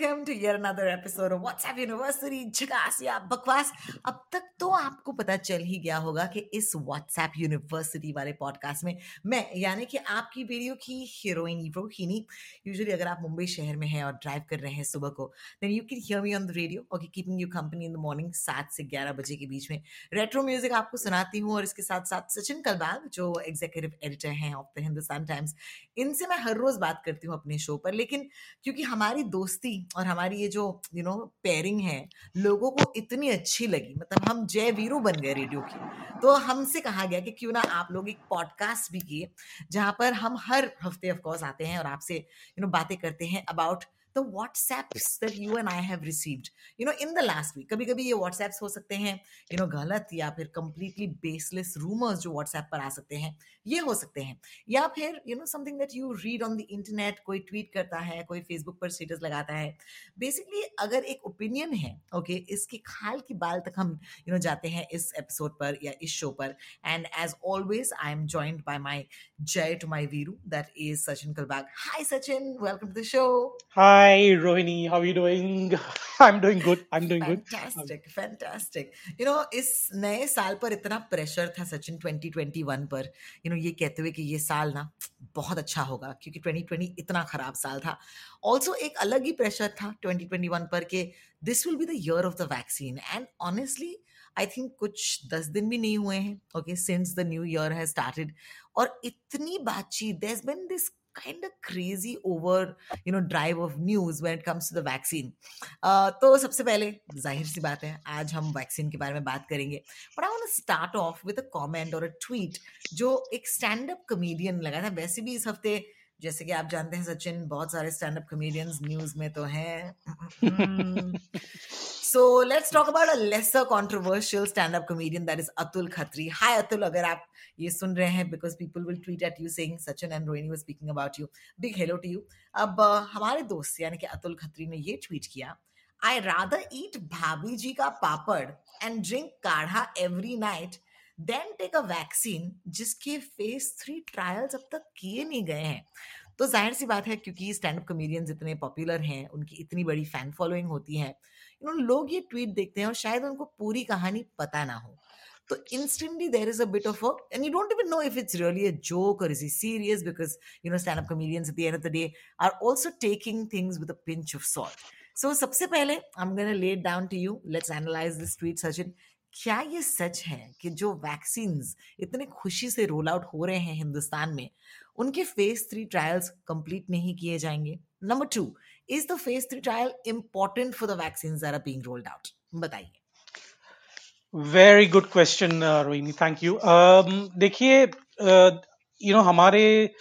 welcome to yet another episode of WhatsApp university झकास या बकवास अब तक तो आपको पता चल ही गया होगा कि इस व्हाट्सएप यूनिवर्सिटी वाले पॉडकास्ट में मैं, यानी कि आपकी वीडियो की हीरोइन रोहिणी यूजुअली अगर आप मुंबई शहर में हैं और ड्राइव कर रहे हैं सुबह को then you can hear me on the radio okay keeping you company in the morning सात से ग्यारह बजे के बीच में। रेट्रो म्यूज़िक आपको सुनाती हूँ और इसके साथ साथ सचिन कलबाग जो एग्जीक्यूटिव एडिटर हैं ऑफ़ द हिंदुस्तान टाइम्स इनसे मैं हर रोज बात करती हूँ अपने शो पर। लेकिन क्योंकि हमारी दोस्ती और हमारी ये जो यू नो पेयरिंग है, लोगों को इतनी अच्छी लगी। मतलब हम जय वीरू बन गए रेडियो की। तो हमसे कहा गया कि क्यों ना आप लोग एक पॉडकास्ट भी किए, जहाँ पर हम हर हफ़्ते ऑफकोर्स आते हैं और आपसे यू नो बातें करते हैं about the WhatsApps that you and I have received you know in the last week कभी कभी ये व्हाट्सएप्स हो सकते हैं यू नो गलत या फिर कंप्लीटली बेसलेस रूमर्स जो व्हाट्सएप पर आ सकते हैं ये हो सकते हैं। या फिर you know something that you read on the internet कोई ट्वीट करता है कोई फेसबुक पर स्टेटस लगाता है। बेसिकली अगर एक ओपिनियन है ओके okay, इसकी खाल की बाल तक हम यू नो जाते हैं इस एपिसोड पर या इस शो पर। And as always I am joined by my Jai to my Veeru that is Sachin Kalbag hi Sachin welcome to the show hi Rohini how are you doing I am doing good I am doing good fantastic fantastic you know इस नए साल पर इतना pressure था सचिन 2021 पर। You know ये कहते हुए कि ये साल ना बहुत अच्छा होगा, क्योंकि 2020 इतना खराब साल था। ऑल्सो एक अलग ही प्रेशर था 2021 पर कि this will be the year of the vaccine and honestly I think कुछ दस दिन भी नहीं हुए हैं okay since the new year has started और इतनी बातचीत has been this kind of crazy over you know drive of news when it comes to the vaccine. Uh, तो सबसे पहले ज़ाहिर सी बात है आज हम वैक्सीन के बारे में बात करेंगे। But I want start off with a comment और अ ट्वीट जो एक स्टैंड अप कॉमेडियन लगा था। वैसे भी इस हफ़्ते जैसे कि आप जानते हैं सचिन बहुत सारे स्टैंड अप कॉमेडियंस न्यूज़ में तो हैं। So let's talk about a lesser controversial stand up comedian that is Atul Khatri hi Atul अगर आप ये सुन रहे हैं because people will tweet at you saying Sachin and Rohini was speaking about you big hello to you अब uh, हमारे दोस्त यानी कि अतुल खत्री ने ये ट्वीट किया आई रादर ईट भाभी जी का पापड़ and drink kadha every night then take a vaccine जिसके फेस थ्री ट्रायल्स अब तक किए नहीं गए हैं. तो ज़ाहिर सी बात है क्योंकि स्टैंड अप कॉमेडियंस इतने पॉपुलर हैं उनकी इतनी बड़ी फ़ैन फॉलोइंग होती है लोग ये ट्वीट देखते हैं और शायद उनको पूरी कहानी पता ना हो। तो instantly there is a bit off and you don't even know if it's really a joke और is E serious because you know stand up the end of the day are also taking things with pinch of salt so सबसे पहले I am let down to you let's analyse this tweet Sachin क्या ये सच है कि जो vaccine इतने खुशी से रोल आउट हो रहे हैं हिंदुस्तान में, उनके फ़ेज़ थ्री ट्रायल्स कंप्लीट नहीं किए जाएँगे? Number two is the phase three trial important for the vaccine are being rolled out बताइए। Very good question Rohini thank you देखिए यू नो हमारे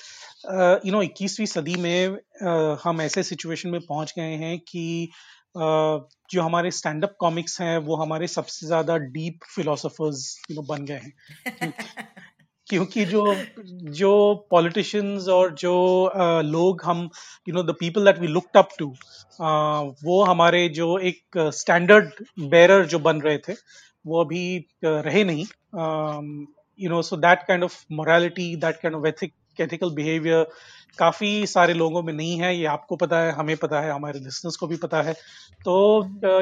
यू नो 21वीं सदी में uh, हम ऐसे सिचुएशन में पहुँच गए हैं कि uh, जो हमारे स्टैंड अप कॉमिक्स हैं वो हमारे सबसे ज़्यादा डीप फिलोसोफर्स यू नो बन गए हैं। क्योंकि जो जो पॉलिटिशियंस और जो uh, लोग हम you know the people that we looked up to वो हमारे जो एक स्टैंडर्ड बेरर जो बन रहे थे वो अभी रहे नहीं। You know so that kind of morality that kind of ethic ethical behaviour काफ़ी सारे लोगों में नहीं है ये आपको पता है हमें पता है हमारे लिसनर्स को भी पता है। तो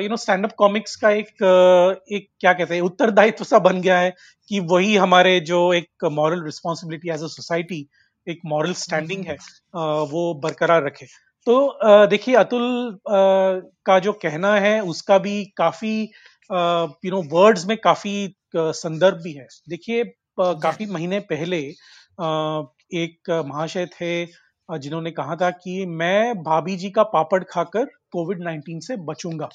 you know stand up comics का एक एक क्या कहते हैं उत्तरदायित्व सा बन गया है कि वही हमारे जो एक moral responsibility as a society एक मॉरल स्टैंडिंग है वो बरकरार रखे। तो देखिए अतुल का जो कहना है उसका भी काफ़ी यू नो वर्ड्स में काफ़ी संदर्भ भी है। देखिए काफ़ी महीने पहले एक महाशय थे जिन्होंने कहा था कि मैं भाभी जी का पापड़ खाकर कोविड 19 से बचूँगा।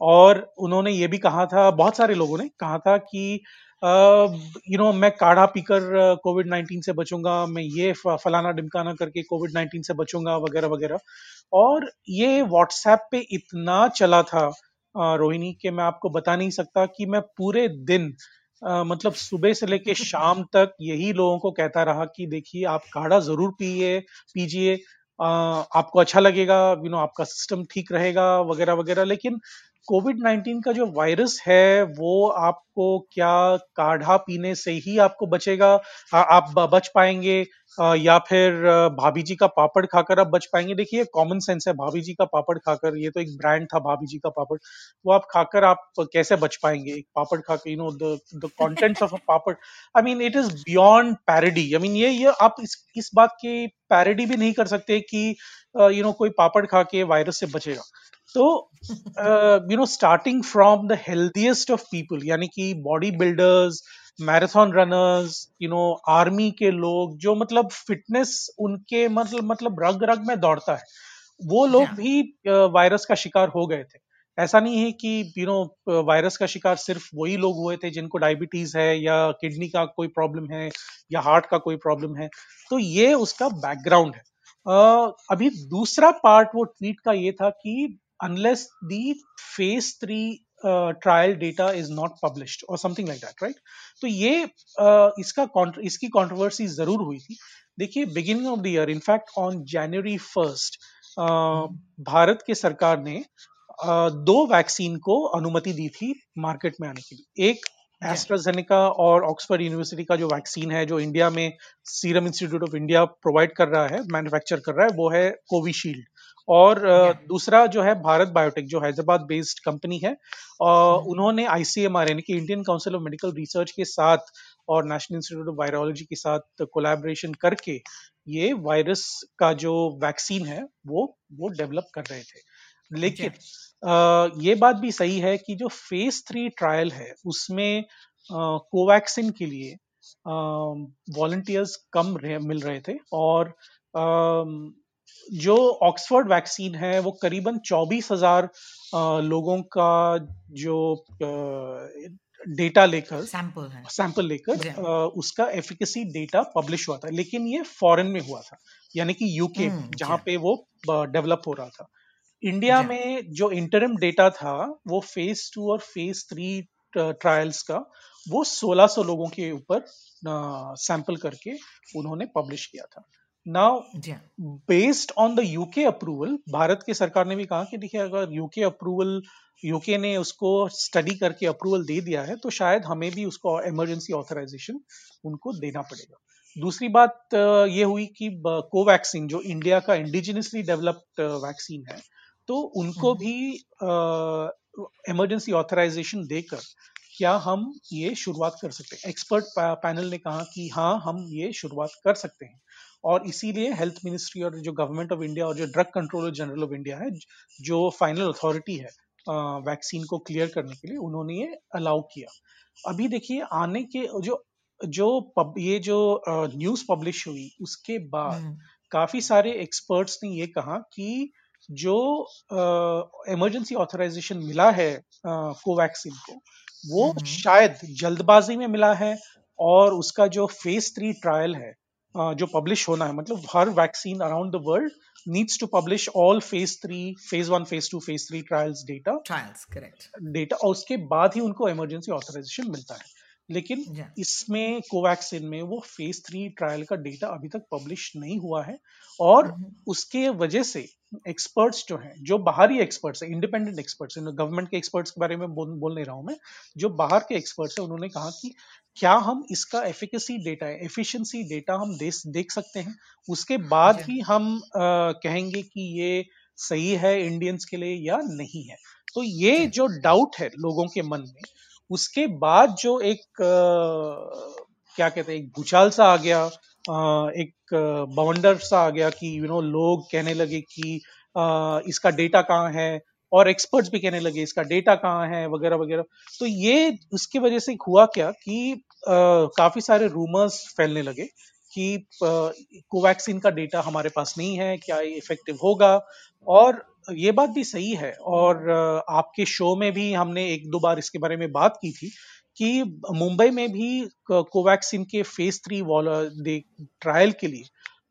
और उन्होंने ये भी कहा था, बहुत सारे लोगों ने कहा था कि यू नो मैं काढ़ा पीकर कोविड नाइन्टीन से बचूँगा, मैं ये फलाना डिमकाना करके कोविड नाइन्टीन से बचूँगा, वगैरह वगैरह। और ये व्हाट्सएप पे इतना चला था रोहिणी, के मैं आपको बता नहीं सकता कि मैं पूरे दिन Uh, मतलब सुबह से लेके शाम तक यही लोगों को कहता रहा कि देखिए आप काढ़ा ज़रूर पिए पीजिए। आपको अच्छा लगेगा यू नो आपका सिस्टम ठीक रहेगा वगैरह वगैरह। लेकिन कोविड 19 का जो वायरस है, वो आपको क्या काढ़ा पीने से ही आपको बचेगा? आप बच पाएँगे या फिर भाभी जी का पापड़ खाकर आप बच पाएँगे? देखिए कॉमन सेंस है, भाभी जी का पापड़ खाकर, ये तो एक ब्रांड था, भाभी जी का पापड़। वो आप खाकर आप कैसे बच पाएँगे? एक पापड़ खाकर you know the contents of a papad. I mean it is beyond parody I mean ये ये आप इस इस बात की पैरडी भी नहीं कर सकते कि यू नो कोई पापड़ खा के वायरस से बचेगा। तो you know starting from the healthiest of people यानी कि body builders marathon runners you know army के लोग जो मतलब फिटनेस उनके मतलब मतलब रग रग में दौड़ता है वो लोग yeah. भी वायरस uh, का शिकार हो गए थे ऐसा नहीं है कि यू नो वायरस का शिकार सिर्फ़ वही लोग हुए थे जिनको डायबिटीज़ है या किडनी का कोई प्रॉब्लम है या हार्ट का कोई प्रॉब्लम है तो ये उसका बैकग्राउंड है uh, अभी दूसरा पार्ट वो ट्वीट का ये था कि unless the phase 3 uh, trial data is not published or something like that right? तो ये uh, इसका इसकी कंट्रोवर्सी ज़रूर हुई थी। देखिए beginning of the year in fact on January first Bharat के सरकार ने uh, दो वैक्सीन को अनुमति दी थी मार्केट में आने के लिए। एक एस्ट्राजेनिका और ऑक्सफर्ड यूनिवर्सिटी का जो वैक्सीन है जो इंडिया में Serum Institute of India provide कर रहा है मैन्युफैक्चर कर रहा है वो है कोविशील्ड और दूसरा जो है भारत बायोटेक जो हैदराबाद बेस्ड कंपनी है हम्म। उन्होंने आईसीएमआर यानी कि Indian Council of Medical Research के साथ और नेशनल इंस्टीट्यूट ऑफ़ वायरोलॉजी के साथ कोलैबोरेशन करके ये वायरस का जो वैक्सीन है वो वो डेवलप कर रहे थे। लेकिन आ, ये बात भी सही है कि जो फ़ेज़ थ्री ट्रायल है उसमें कोवैक्सिन के लिए वॉलंटियर्स कम रहे, मिल रहे थे और आ, जो ऑक्सफोर्ड वैक्सीन है वो करीबन चौबीस हज़ार लोगों का जो डेटा लेकर सैंपल है। सैंपल लेकर उसका एफिकेसी डेटा पब्लिश हुआ था। लेकिन ये फॉरेन में हुआ था यानी कि यूके हम्म, जहाँ पे वो डेवलप हो रहा था। इंडिया में जो इंटरम डेटा था वो फ़ेज़ टू और फ़ेज़ थ्री ट्रायल्स का वो 1600 लोगों के ऊपर सैंपल करके उन्होंने पब्लिश किया था। Now based on the UK approval Bharat की सरकार ने भी कहा कि देखिए अगर यूके अप्रूवल यूके ने उसको स्टडी करके अप्रूवल दे दिया है तो शायद हमें भी उसको इमरजेंसी ऑथराइजेशन उनको देना पड़ेगा। दूसरी बात ये हुई कि कोवैक्सीन जो इंडिया का इंडिजिनसली डेवलप्ड वैक्सीन है तो उनको हम्म। भी इमरजेंसी ऑथराइजेशन देकर क्या हम ये शुरुआत कर सकते हैं? एक्सपर्ट पैनल ने कहा कि हाँ हम ये शुरुआत कर सकते हैं। और इसीलिए हेल्थ मिनिस्ट्री और जो गवर्नमेंट ऑफ़ इंडिया और जो Drug Controller General of India है जो फाइनल अथॉरिटी है वैक्सीन को क्लियर करने के लिए उन्होंने ये अलाउ किया अभी देखिए आने के जो जो पब, ये जो न्यूज़ पब्लिश हुई उसके बाद हम्म। काफ़ी सारे एक्सपर्ट्स ने ये कहा कि जो इमरजेंसी ऑथराइजेशन मिला है कोवैक्सीन को वो हम्म। शायद जल्दबाजी में मिला है और उसका जो फ़ेज़ थ्री ट्रायल है जो पब्लिश होना है मतलब हर vaccine around the world needs to publish all phase three phase one phase two phase three trials data trials correct data और उसके बाद ही उनको इमरजेंसी ऑथराइजेशन मिलता है लेकिन yeah. इसमें कोवैक्सिन में वो फ़ेज़ थ्री ट्रायल का डेटा अभी तक पब्लिश नहीं हुआ है और mm-hmm. उसके वजह से एक्सपर्ट्स जो हैं जो बाहरी एक्सपर्ट्स हैं इंडिपेंडेंट एक्सपर्ट्स हैं गवर्नमेंट के एक्सपर्ट्स के बारे में बोल, बोल नहीं रहा हूँ मैं जो बाहर के एक्सपर्ट्स हैं उन्होंने कहा कि क्या हम इसका एफिकेसी डेटा है एफिशिएंसी डेटा हम दे, देख सकते हैं? उसके बाद ही हम आ, कहेंगे कि ये सही है इंडियंस के लिए या नहीं है। तो ये जो। डाउट है लोगों के मन में उसके बाद जो एक आ, क्या कहते हैं एक भूचाल सा आ गया आ, एक बवंडर सा आ गया कि यू नो लोग कहने लगे कि आ, इसका डेटा कहाँ है? और एक्सपर्ट्स भी कहने लगे इसका डेटा कहाँ है वगैरह वगैरह। तो ये उसकी वजह से हुआ क्या कि आ, काफ़ी सारे रूमर्स फैलने लगे कि कोवैक्सीन का डेटा हमारे पास नहीं है क्या ये इफ़ेक्टिव होगा? और ये बात भी सही है। और आपके शो में भी हमने एक दो बार इसके बारे में बात की थी कि मुंबई में भी कोवैक्सीन के फ़ेज़ थ्री ट्रायल के लिए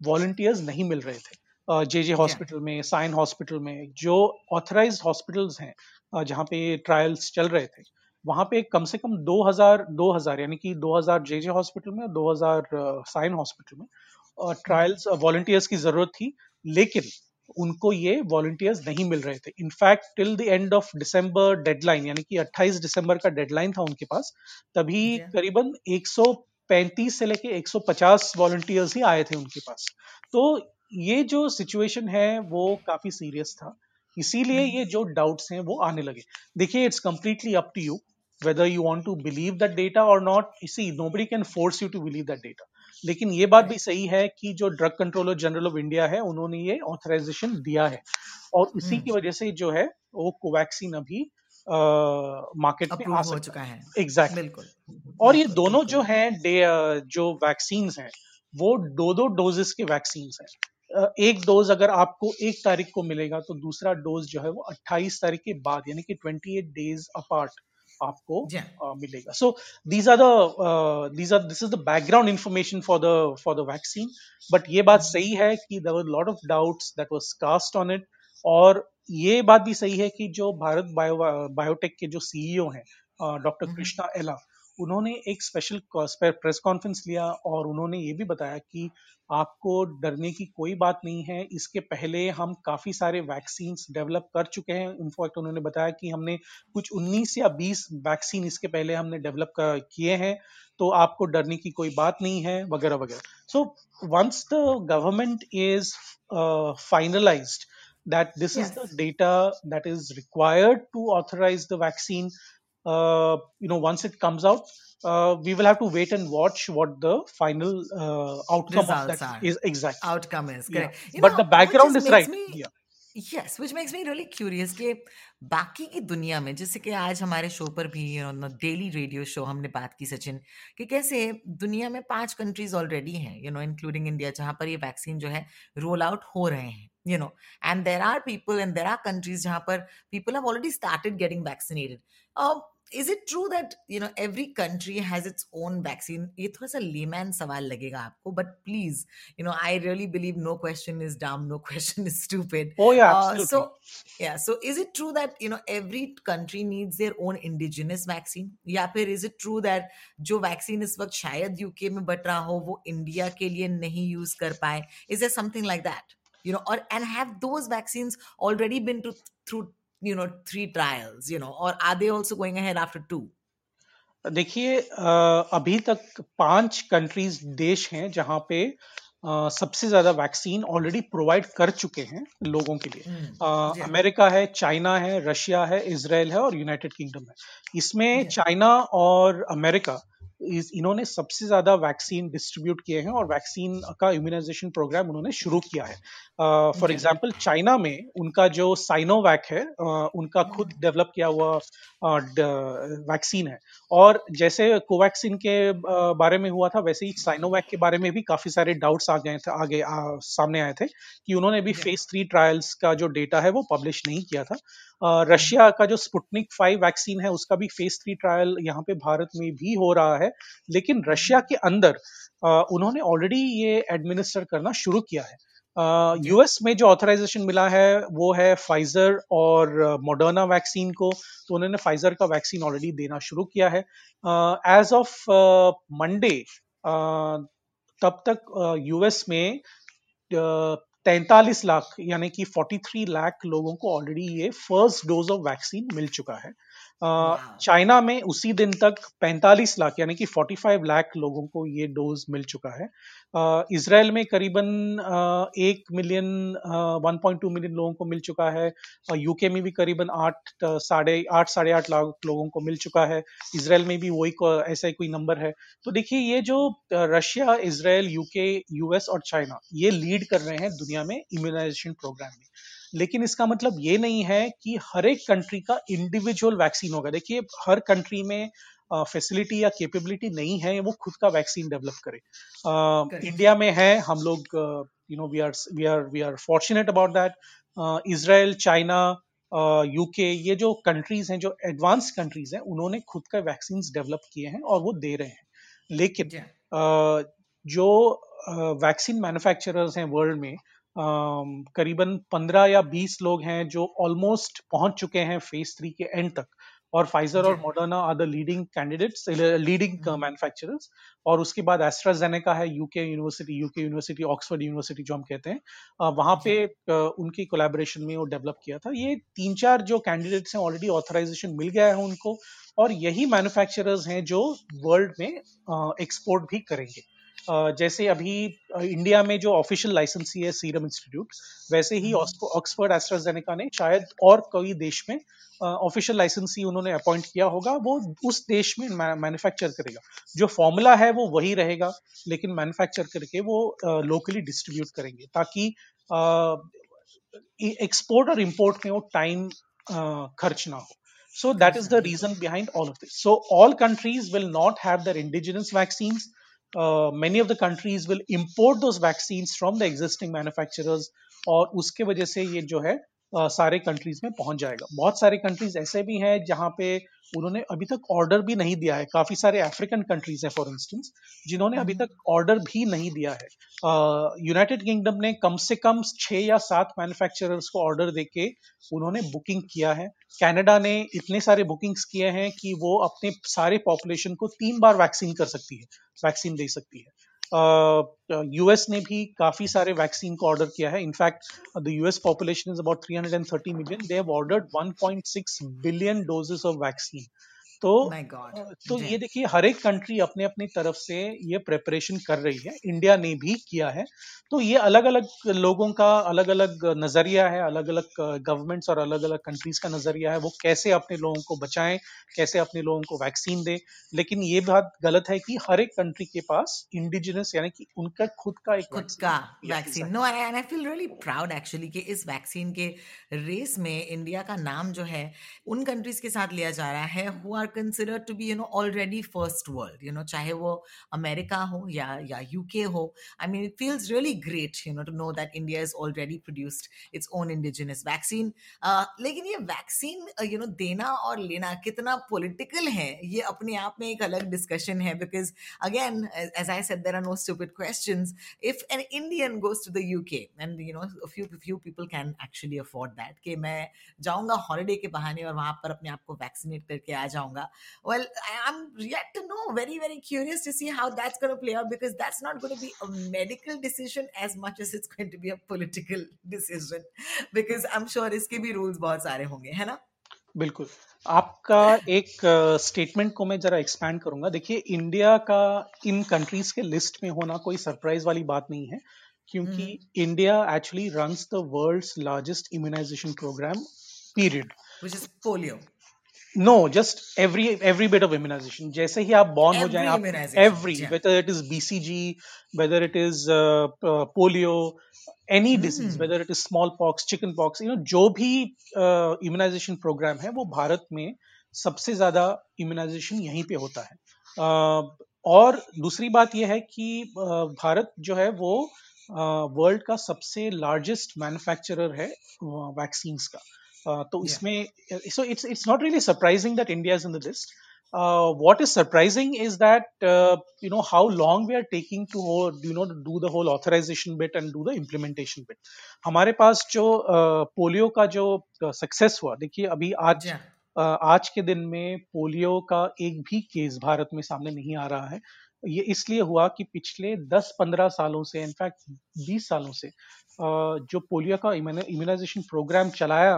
वॉलंटियर्स नहीं मिल रहे थे। जे जे हॉस्पिटल में साइन हॉस्पिटल में जो ऑथराइज हॉस्पिटल्स हैं जहाँ पे ट्रायल्स चल रहे थे वहाँ पे कम से कम 2000 2000 यानी कि 2000 जे जे हॉस्पिटल में 2000 साइन हॉस्पिटल में ट्रायल्स वॉलंटियर्स की ज़रूरत थी लेकिन उनको ये वॉलंटियर्स नहीं मिल रहे थे। In fact till the end of December deadline यानी कि 28 दिसंबर का डेडलाइन था उनके पास तभी करीबन 135 से लेके 150 वॉलंटियर्स ही आए थे उनके पास। तो ये जो सिचुएशन है वो काफ़ी सीरियस था। इसीलिए हम्म। ये जो डाउट्स हैं वो आने लगे। देखिए it's completely up to you whether you want to believe that data or not. you see nobody can force you to believe that data लेकिन ये बात भी सही है कि जो Drug Controller General of India है उन्होंने ये ऑथराइजेशन दिया है। और इसी की वजह से जो है वो कोवैक्सीन अभी मार्केट में आ हो चुका है। एग्जैक्ट बिल्कुल। और ये दोनों जो हैं जो वैक्सीन हैं वो दो दो डोजेस के वैक्सीन हैं। एक डोज अगर आपको एक तारीख को मिलेगा तो दूसरा डोज जो है वो 28 तारीख के बाद यानी कि 28 डेज़ अपार्ट आपको yeah. uh, मिलेगा। So these are the these are this is the background information for the for the vaccine but ये बात सही है कि there lot of doubts that was cast on it और ये बात भी सही है कि जो भारत बायो बायोटेक के जो सीईओ हैं डॉक्टर कृष्णा एला उन्होंने एक स्पेशल प्रेस कॉन्फ्रेंस लिया और उन्होंने ये भी बताया कि आपको डरने की कोई बात नहीं है। इसके पहले हम काफ़ी सारे वैक्सीन डेवलप कर चुके हैं। इनफैक्ट उन्होंने बताया कि हमने कुछ 19 या 20 वैक्सीन इसके पहले हमने डेवलप किए हैं तो आपको डरने की कोई बात नहीं है वगैरह वगैरह। So once the government is finalised that this yes. is the data that is required to authorize the vaccine uh, you know once it comes out uh, we will have to wait and watch what the final uh, outcome Results of that are. is exactly outcome is correct yeah. but know, the background is right me, yeah yes which makes me really curious कि बाकी की दुनिया में जैसे कि आज हमारे show पर भी डेली रेडियो शो हमने बात की सचिन कि कैसे दुनिया में पाँच कंट्रीज़ ऑलरेडी हैं यू नो इंक्लूडिंग इंडिया जहाँ पर ये वैक्सीन जो है रोल आउट हो रहे हैं you know and there are people and there are countries jahan par people have already started getting vaccinated um, is it true that you know every country has its own vaccine ये थोड़ा सा layman सवाल लगेगा आपको but please you know I really believe no question is dumb no question is stupid oh yeah uh, so yeah so is it true that you know every country needs their own indigenous vaccine या फिर is it true that जो vaccine इस वक्त शायद UK में but रहा हो वो इंडिया के लिए नहीं यूज़ कर पाए is there something like that you know or and have those vaccines already been to, through you know three trials you know or are they also going ahead after two? देखिए अभी तक पाँच countries देश हैं जहाँ पे सबसे ज़्यादा वैक्सीन ऑलरेडी प्रोवाइड कर चुके हैं लोगों के लिए। अमेरिका है चाइना है रशिया है इसराइल है और यूनाइटेड किंगडम है। इसमें चाइना और अमेरिका इन्होंने सबसे ज़्यादा वैक्सीन डिस्ट्रीब्यूट किए हैं और वैक्सीन का इम्यूनाइजेशन प्रोग्राम उन्होंने शुरू किया है। फॉर uh, एग्ज़ाम्पल चाइना में उनका जो साइनोवैक है uh, उनका खुद डेवलप किया हुआ वैक्सीन है। और जैसे कोवैक्सीन के बारे में हुआ था वैसे ही साइनोवैक के बारे में भी काफ़ी सारे डाउट्स आ गए थे आगे आ, सामने आए थे कि उन्होंने भी फ़ेज़ थ्री ट्रायल्स का जो डेटा है वो पब्लिश नहीं किया था। रशिया का जो स्पुटनिक फाइव वैक्सीन है उसका भी फ़ेज़ थ्री ट्रायल यहाँ पे भारत में भी हो रहा है। लेकिन रशिया के अंदर उन्होंने ऑलरेडी ये एडमिनिस्टर करना शुरू किया है। यूएस uh, में जो ऑथराइजेशन मिला है वो है फाइजर और मॉडर्ना वैक्सीन को। तो उन्होंने फाइजर का वैक्सीन ऑलरेडी देना शुरू किया है। एज ऑफ़ मंडे तब तक यूएस uh, में तैतालीस लाख, यानी कि 43 लाख लोगों को ऑलरेडी ये फ़र्स्ट डोज ऑफ़ वैक्सीन मिल चुका है। चाइना में उसी दिन तक 45 लाख यानी कि 45 लाख लोगों को ये डोज मिल चुका है। इसराइल में करीबन एक मिलियन 1.2 मिलियन लोगों को मिल चुका है। यूके में भी करीबन आठ साढ़े आठ साढ़े आठ लाख लोगों को मिल चुका है। इसराइल में भी वही ऐसा ही कोई नंबर है। तो देखिए ये जो रशिया इसराइल यूके यूएस और चाइना ये लीड कर रहे हैं दुनिया में इम्यूनाइजेशन प्रोग्राम में। लेकिन इसका मतलब ये नहीं है कि हर एक कंट्री का इंडिविजुअल वैक्सीन होगा। देखिए हर कंट्री में फैसिलिटी या कैपेबिलिटी नहीं है वो खुद का वैक्सीन डेवलप करे। इंडिया में है हम लोग you know we are we are we are fortunate about that Israel China UK ये जो कंट्रीज़ हैं जो एडवांस कंट्रीज़ हैं उन्होंने खुद का वैक्सीन डेवलप किए हैं और वो दे रहे हैं। लेकिन जो वैक्सीन मैन्युफैक्चरर्स हैं वर्ल्ड में करीबन 15 या 20 लोग हैं जो ऑलमोस्ट पहुँच चुके हैं फ़ेज़ थ्री के एंड तक। और फाइजर और Moderna are the leading candidates leading manufacturers और उसके बाद एस्ट्राजेनेका है UK university UK university Oxford university जो हम कहते हैं। वहाँ पे उनकी कोलैबोरेशन में वो डेवलप किया था। ये तीन चार जो कैंडिडेट्स हैं ऑलरेडी ऑथराइजेशन मिल गया है उनको। और यही मैन्युफैक्चरर्स हैं जो वर्ल्ड में एक्सपोर्ट भी करेंगे। जैसे अभी इंडिया में जो ऑफिशियल लाइसेंसी है सीरम इंस्टीट्यूट वैसे ही ऑक्सफोर्ड एस्ट्राजेनेका ने शायद और कोई देश में ऑफिशियल लाइसेंसी उन्होंने अपॉइंट किया होगा वो उस देश में मैन्युफैक्चर करेगा। जो फॉर्मूला है वो वही रहेगा लेकिन मैन्युफैक्चर करके वो लोकली डिस्ट्रीब्यूट करेंगे ताकि एक्सपोर्ट और इम्पोर्ट में वो टाइम खर्च ना हो। So that is the reason behind all of this. So all countries will not have their indigenous vaccines uh, many of the countries will import those vaccines from the existing manufacturers और उसके वजह से ये जो है सारे countries में पहुँच जाएगा। बहुत सारे कंट्रीज़ ऐसे भी हैं जहाँ पे उन्होंने अभी तक ऑर्डर भी नहीं दिया है। काफ़ी सारे अफ्रीकन कंट्रीज़ हैं फॉर इंस्टेंस जिन्होंने अभी तक ऑर्डर भी नहीं दिया है। यूनाइटेड किंगडम ने कम से कम छह या सात मैन्युफैक्चरर्स को ऑर्डर देके उन्होंने बुकिंग किया है। कनाडा ने इतने सारे बुकिंग्स किए हैं कि वो अपने सारे पॉपुलेशन को तीन बार वैक्सीन कर सकती है वैक्सीन दे सकती है। यूएस ने भी काफ़ी सारे वैक्सीन को ऑर्डर किया है। In fact the US population is about 330 million they have ordered 1.6 billion doses of vaccine तो तो ये देखिए हर एक कंट्री अपने अपनी तरफ़ से ये प्रेपरेशन कर रही है। इंडिया ने भी किया है। तो ये अलग अलग लोगों का अलग अलग नज़रिया है अलग अलग गवर्नमेंट्स और अलग अलग कंट्रीज़ का नज़रिया है। वो कैसे अपने लोगों को बचाएँ कैसे अपने लोगों को वैक्सीन दें? लेकिन ये बात गलत है कि हर एक कंट्री के पास इंडिजिनस यानी कि उनका खुद का एक खुद का vaccine no and I feel really proud actually कि इस वैक्सीन के रेस में इंडिया का नाम जो है उन कंट्रीज़ के साथ लिया जा रहा है who are considered to be you know already first world you know चाहे वो अमेरिका हो या या यूके हो I mean it feels really great you know to know that India is already produced its own indigenous vaccine लेकिन ये vaccine you know देना और लेना कितना पॉलिटिकल है ये अपने आप में एक अलग डिस्कशन है because again as I said there are no stupid questions if an Indian goes to the UK and you know few few people can actually afford that कि मैं जाऊँगा हॉलीडे के बहाने और वहाँ पर अपने आप को वैक्सीनेट करके आ जाऊँगा होगा। Well I am yet to know very very curious to see how that's gonna play out because that's not gonna be a medical decision as much as it's going to be a political decision because I am sure इसके भी rules बहुत सारे होंगे है ना? बिल्कुल। आपका एक स्टेटमेंट uh, को मैं जरा एक्सपैंड करूँगा। देखिए इंडिया का इन कंट्रीज़ के लिस्ट में होना कोई सरप्राइज़ वाली बात नहीं है क्योंकि India actually run the world's largest immunisation programme period which is polio no just every every bit of immunisation जैसे ही आप बॉर्न हो जाए आप every whether it is BCG whether it is polio any disease whether it is small pox chicken pox you know जो भी immunisation uh, programme है वो भारत में सबसे ज़्यादा इम्यूनाइजेशन यहीं पे होता है। Uh, और दूसरी बात यह है कि uh, भारत जो है वो वर्ल्ड uh, का सबसे लार्जेस्ट मैन्युफैक्चरर है वैक्सीन uh, का। तो इसमें so it's it's not really surprising that India is in the list. Uh, what is surprising is that uh, you know how long we are taking to you know do the whole authorization bit and do the implementation bit. हमारे पास जो polio का जो success हुआ देखिए अभी आज. आज के दिन में पोलियो का एक भी केस भारत में सामने नहीं आ रहा है ये इसलिए हुआ कि पिछले 10-15 सालों से इनफैक्ट 20 सालों से जो पोलियो का इम्यूनाइजेशन प्रोग्राम चलाया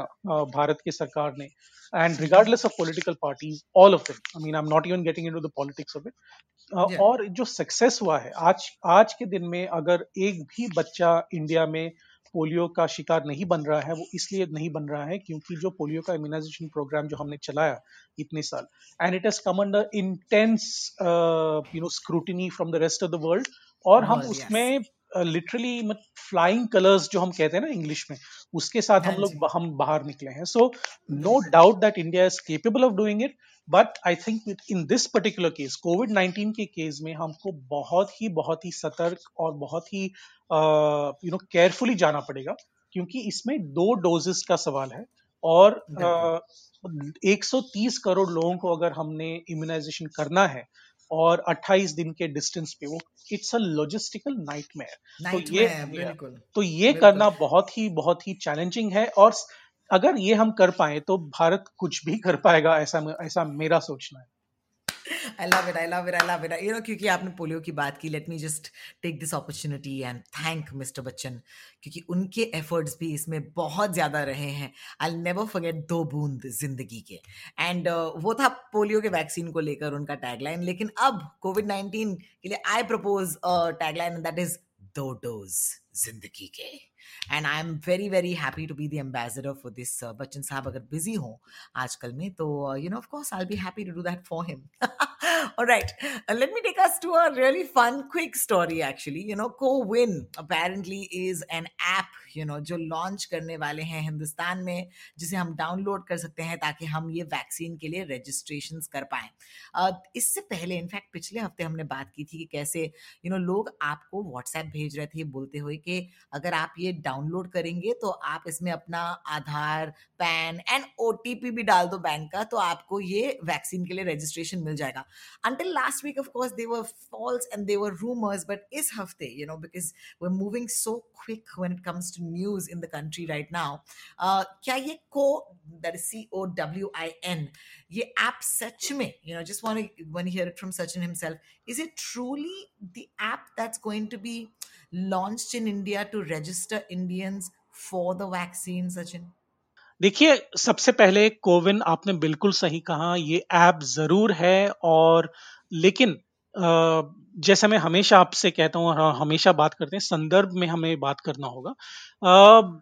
भारत की सरकार ने and regardless of political parties all of it I mean I am not even getting into the politics of it और जो सक्सेस हुआ है आज आज के दिन में अगर एक भी बच्चा इंडिया में पोलियो का शिकार नहीं बन रहा है वो इसलिए नहीं बन रहा है क्योंकि जो पोलियो का इम्यूनाइजेशन प्रोग्राम जो हमने चलाया इतने साल and it has come under intense you know scrutiny from the rest of the world और हम oh, उसमें लिटरली uh, फ्लाइंग कलर्स जो हम कहते हैं ना इंग्लिश में उसके साथ हम हाँ लोग हम बाहर निकले हैं। So no doubt that India is capable of doing it but I think in this particular case covid nineteen के केस में हमको बहुत ही बहुत ही सतर्क और बहुत ही यू नो केयरफुली जाना पड़ेगा क्योंकि इसमें दो डोजेस का सवाल है और अ, 130 करोड़ लोगों को अगर हमने इम्यूनाइजेशन करना है और 28 दिन के डिस्टेंस पे वो इट्स अ लॉजिस्टिकल नाइटमेयर तो ये तो ये करना बहुत ही बहुत ही चैलेंजिंग है और अगर ये हम कर पाए तो भारत कुछ भी कर पाएगा ऐसा ऐसा मेरा सोचना है I love it. I love it. I love it. You know, क्योंकि आपने पोलियो की बात की let me just take this opportunity and thank Mister Bachchan क्योंकि उनके एफर्ट्स भी इसमें बहुत ज़्यादा रहे हैं आई नेवर फॉरगेट दो बूंद ज़िंदगी के एंड वो था पोलियो के वैक्सीन को लेकर उनका टैगलाइन लेकिन अब कोविड 19 के लिए I propose tagline that is दो डोज ज़िंदगी के। And I am very very happy to be the ambassador for this Bachchan sahab अगर बिज़ी हो आजकल में तो you know of course I be happy to do that for him all right. Uh, let me take us to a really fun quick story actually. You know co-win apparently is an app you know जो launch करने वाले हैं हिंदुस्तान में जिसे हम download कर सकते हैं ताकि हम ये वैक्सीन के लिए रजिस्ट्रेशन कर पाएँ। uh, इससे पहले इनफैक्ट पिछले हफ़्ते हमने बात की थी कि कैसे यू you नो know, लोग आपको व्हाट्सएप भेज रहे थे बोलते हुए कि अगर आप ये डाउनलोड करेंगे तो आप इसमें अपना आधार पैन एंड ओटीपी भी डाल दो बैंक का तो आपको ये वैक्सीन के लिए रजिस्ट्रेशन मिल जाएगा। Until last week of course they were false and they were rumors but is hafte you know because we're moving so quick when it comes to news in the country right now. Uh co that is c o w i n ye app sach mein you know just want to want to hear it from sachin himself. Is it truly the app that's going to be launched in india to register indians for the vaccine sachin देखिए सबसे पहले कोविन आपने बिल्कुल सही कहा ये app ज़रूर है और लेकिन अ, जैसे मैं हमेशा आपसे कहता हूँ और हमेशा बात करते हैं संदर्भ में हमें बात करना होगा। अ,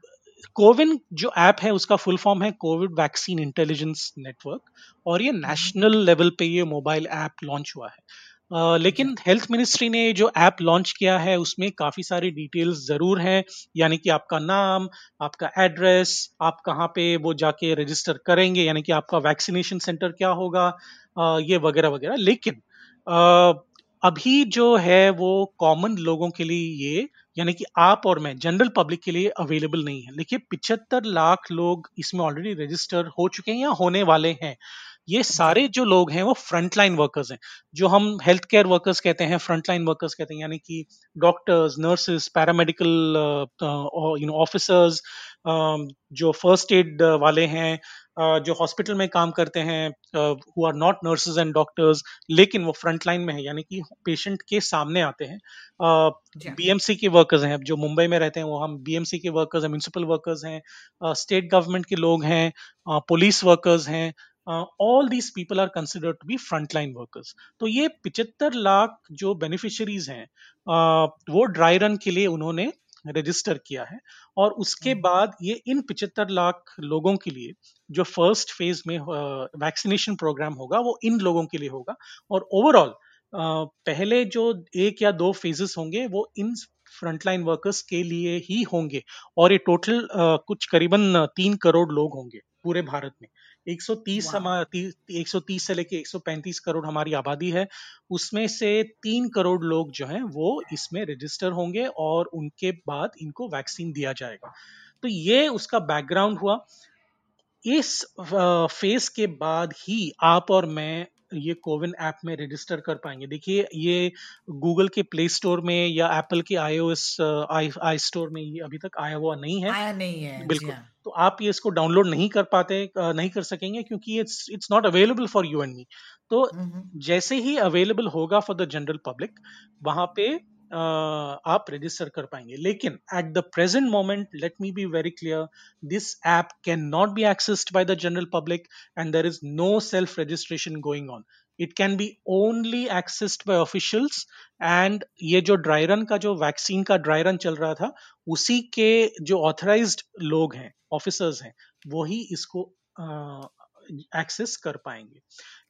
कोविन जो ऐप है उसका फुल फॉर्म है कोविड वैक्सीन इंटेलिजेंस नेटवर्क और ये नेशनल लेवल पे ये मोबाइल ऐप लॉन्च हुआ है। लेकिन हेल्थ मिनिस्ट्री ने जो ऐप लॉन्च किया है उसमें काफ़ी सारी डिटेल्स ज़रूर हैं यानी कि आपका नाम आपका एड्रेस आप कहाँ पे वो जाके रजिस्टर करेंगे यानी कि आपका वैक्सीनेशन सेंटर क्या होगा अ, ये वगैरह वगैरह। लेकिन अ, अभी जो है वो कॉमन लोगों के लिए ये यानी कि आप और मैं जनरल पब्लिक के लिए अवेलेबल नहीं है। देखिए पिछहत्तर लाख लोग इसमें ऑलरेडी रजिस्टर हो चुके हैं या होने वाले हैं। ये सारे जो लोग हैं वो फ्रंटलाइन वर्कर्स हैं जो हम हेल्थ केयर वर्कर्स कहते हैं फ्रंटलाइन वर्कर्स कहते हैं यानी कि doctors nurses paramedical you know officers जो फ़र्स्ट एड वाले हैं uh, जो हॉस्पिटल में काम करते हैं who are not nurses and doctors लेकिन वो फ्रंट लाइन में है यानी कि पेशेंट के सामने आते हैं। बीएमसी के वर्कर्स हैं जो मुंबई में रहते हैं वो हम बीएमसी के वर्कर्स हैं म्यूनसिपल वर्कर्स हैं स्टेट गवर्नमेंट के लोग हैं पुलिस वर्कर्स हैं all these people are considered to be front line workers तो ये पिचहत्तर लाख जो बेनिफिशरीज हैं uh, वो ड्राई रन के लिए उन्होंने रजिस्टर किया है। और उसके हम्म। बाद ये इन पिचहत्तर लाख लोगों के लिए जो फ़र्स्ट फ़ेज़ में वैक्सीनेशन प्रोग्राम होगा वो इन लोगों के लिए होगा। और ओवरऑल पहले जो एक या दो फेजेस होंगे वो इन फ्रंटलाइन वर्कर्स के लिए ही होंगे। और ये टोटल कुछ करीबन तीन करोड़ लोग होंगे पूरे भारत में। 130 Wow. हमा- ती- 130 से लेके 135 करोड़ हमारी आबादी है। उसमें से तीन करोड़ लोग जो हैं वो इसमें रजिस्टर होंगे और उनके बाद इनको वैक्सीन दिया जाएगा। तो ये उसका बैकग्राउंड हुआ। इस फ़ेज़ के बाद ही आप और मैं ये कोविन ऐप में रजिस्टर कर पाएँगे। देखिए ये गूगल के प्ले स्टोर में या एप्पल के आईओएस एस आई स्टोर में ये अभी तक आया हुआ नहीं है। आया नहीं है बिल्कुल। हाँ। तो आप ये इसको डाउनलोड नहीं कर पाते नहीं कर सकेंगे क्योंकि it's it's not available for you and me. तो हम्म। जैसे ही अवेलेबल होगा फॉर द जनरल पब्लिक वहाँ पे आप रजिस्टर कर पाएँगे। लेकिन at the present moment let me be very clear this app can not be accessed by the general public and there is no self registration going on it can be only accessed by officials and ये जो dry run का, जो vaccine का dry run चल रहा था, उसी के जो ऑथराइज्ड लोग हैं ऑफिसर्स हैं वही इसको एक्सेस कर पाएँगे।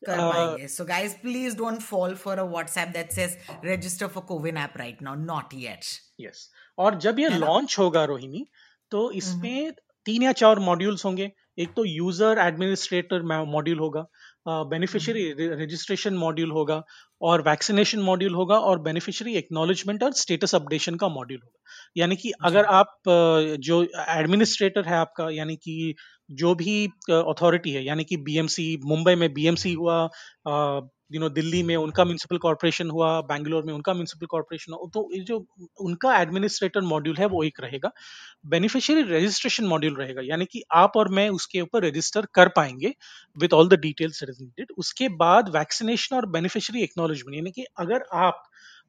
कर अ, पाएँगे। So guys please don't fall for a WhatsApp that says register for CoWIN app right now not yet yes और जब ये लॉन्च होगा रोहिणी तो इसमें तीन या चार मॉड्यूल्स होंगे। एक तो यूज़र एडमिनिस्ट्रेटर मॉड्यूल होगा बेनिफिशियरी रजिस्ट्रेशन मॉड्यूल होगा और वैक्सीनेशन मॉड्यूल होगा और बेनिफिशियरी एक्नॉलेजमेंट और स्टेटस अपडेशन का मॉड्यूल होगा। यानी कि अगर आप जो एडमिनिस्ट्रेटर है आपका यानी कि जो भी अथॉरिटी है यानी कि बीएमसी मुंबई में बीएमसी हुआ यू नो दिल्ली में उनका म्यूनसिपल कॉर्पोरेशन हुआ बैंगलोर में उनका म्यूनसिपल कॉर्पोरेशन हुआ तो जो उनका एडमिनिस्ट्रेटर मॉड्यूल है वो एक रहेगा। बेनिफिशियरी रजिस्ट्रेशन मॉड्यूल रहेगा यानी कि आप और मैं उसके ऊपर रजिस्टर कर पाएँगे विद ऑल द डिटेल्स उसके बाद वैक्सीनेशन और बेनिफिशियरी एक्नोलॉजमेंट यानी कि अगर आप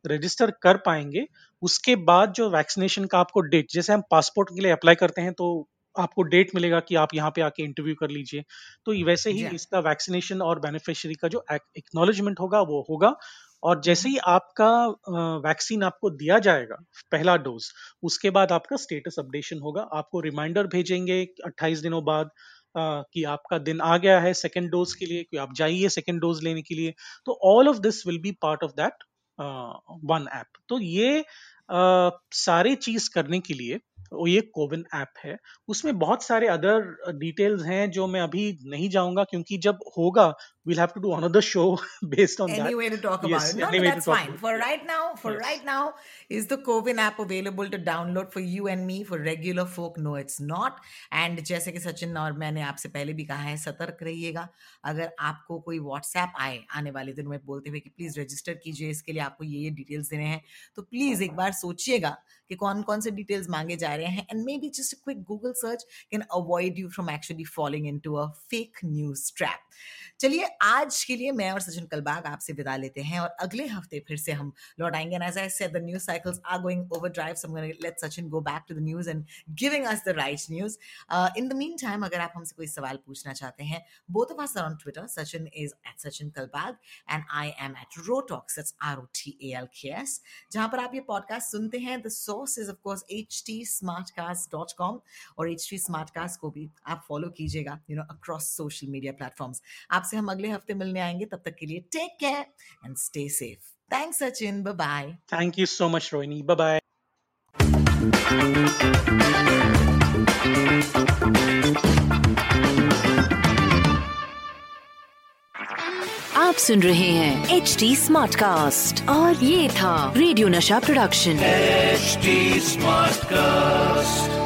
रजिस्टर कर पाएँगे उसके बाद जो वैक्सीनेशन का आपको डेट जैसे हम पासपोर्ट के लिए अप्लाई करते हैं तो आपको डेट मिलेगा कि आप यहाँ पे आके इंटरव्यू कर लीजिए। तो वैसे ही इसका वैक्सीनेशन और बेनिफिशियरी का जो एक्नोलेजमेंट होगा वो होगा। और जैसे ही आपका वैक्सीन आपको दिया जाएगा पहला डोज उसके बाद आपका स्टेटस अपडेशन होगा। आपको रिमाइंडर भेजेंगे 28 दिनों बाद कि आपका दिन आ गया है सेकेंड डोज के लिए, कि आप जाइए सेकेंड डोज लेने के लिए। तो all of this will be part of that one app तो ये सारे चीज़ करने के लिए वो ये कोविन ऐप है। उसमें बहुत सारे अदर डिटेल्स हैं जो मैं अभी नहीं जाऊँगा, क्योंकि जब होगा we'll have to do another show based on any that. way to talk yes, about it. No, no, that's fine. about For right now, for Yes. right now, is the Covin app available to download for you and me? For regular folk, no, it's not. And जैसे कि सचिन और मैंने आपसे पहले भी कहा है सतर्क रहिएगा अगर आपको कोई व्हाट्सएप आए आने वाले दिनों में बोलते हुए कि प्लीज़ रजिस्टर कीजिए इसके लिए आपको ये ये डिटेल्स देने हैं तो प्लीज़ एक बार सोचिएगा कि कौन कौन से डिटेल्स मांगे जा रहे हैं and maybe just quick Google search can avoid you from actually following into a fake news trap चलिए, आज के लिए मैं और सचिन कलबाग आपसे विदा लेते हैं और अगले हफ़्ते फिर से हम लौट आएँगे। As I said the news cycles are going overdrive so let Sachin go back to the news and giving us the right news in the meantime अगर आप हमसे कोई सवाल पूछना चाहते हैं both of us are on Twitter Sachin is at Sachin Kalbag and I am at rotalks that's R O T A L K S जहाँ पर आप ये पॉडकास्ट सुनते हैं the source is of course H T smart cast dot com और H T smart cast को भी आप फॉलो कीजिएगा you know across social media platforms आपसे हम अगले हफ़्ते मिलने आएँगे तब तक के लिए take care and stay safe thanks Sachin bye bye Thank you so much, Rohini. Bye bye. आप सुन रहे हैं एच डी स्मार्ट कास्ट और ये था रेडियो नशा प्रोडक्शन एचडी स्मार्ट Smartcast.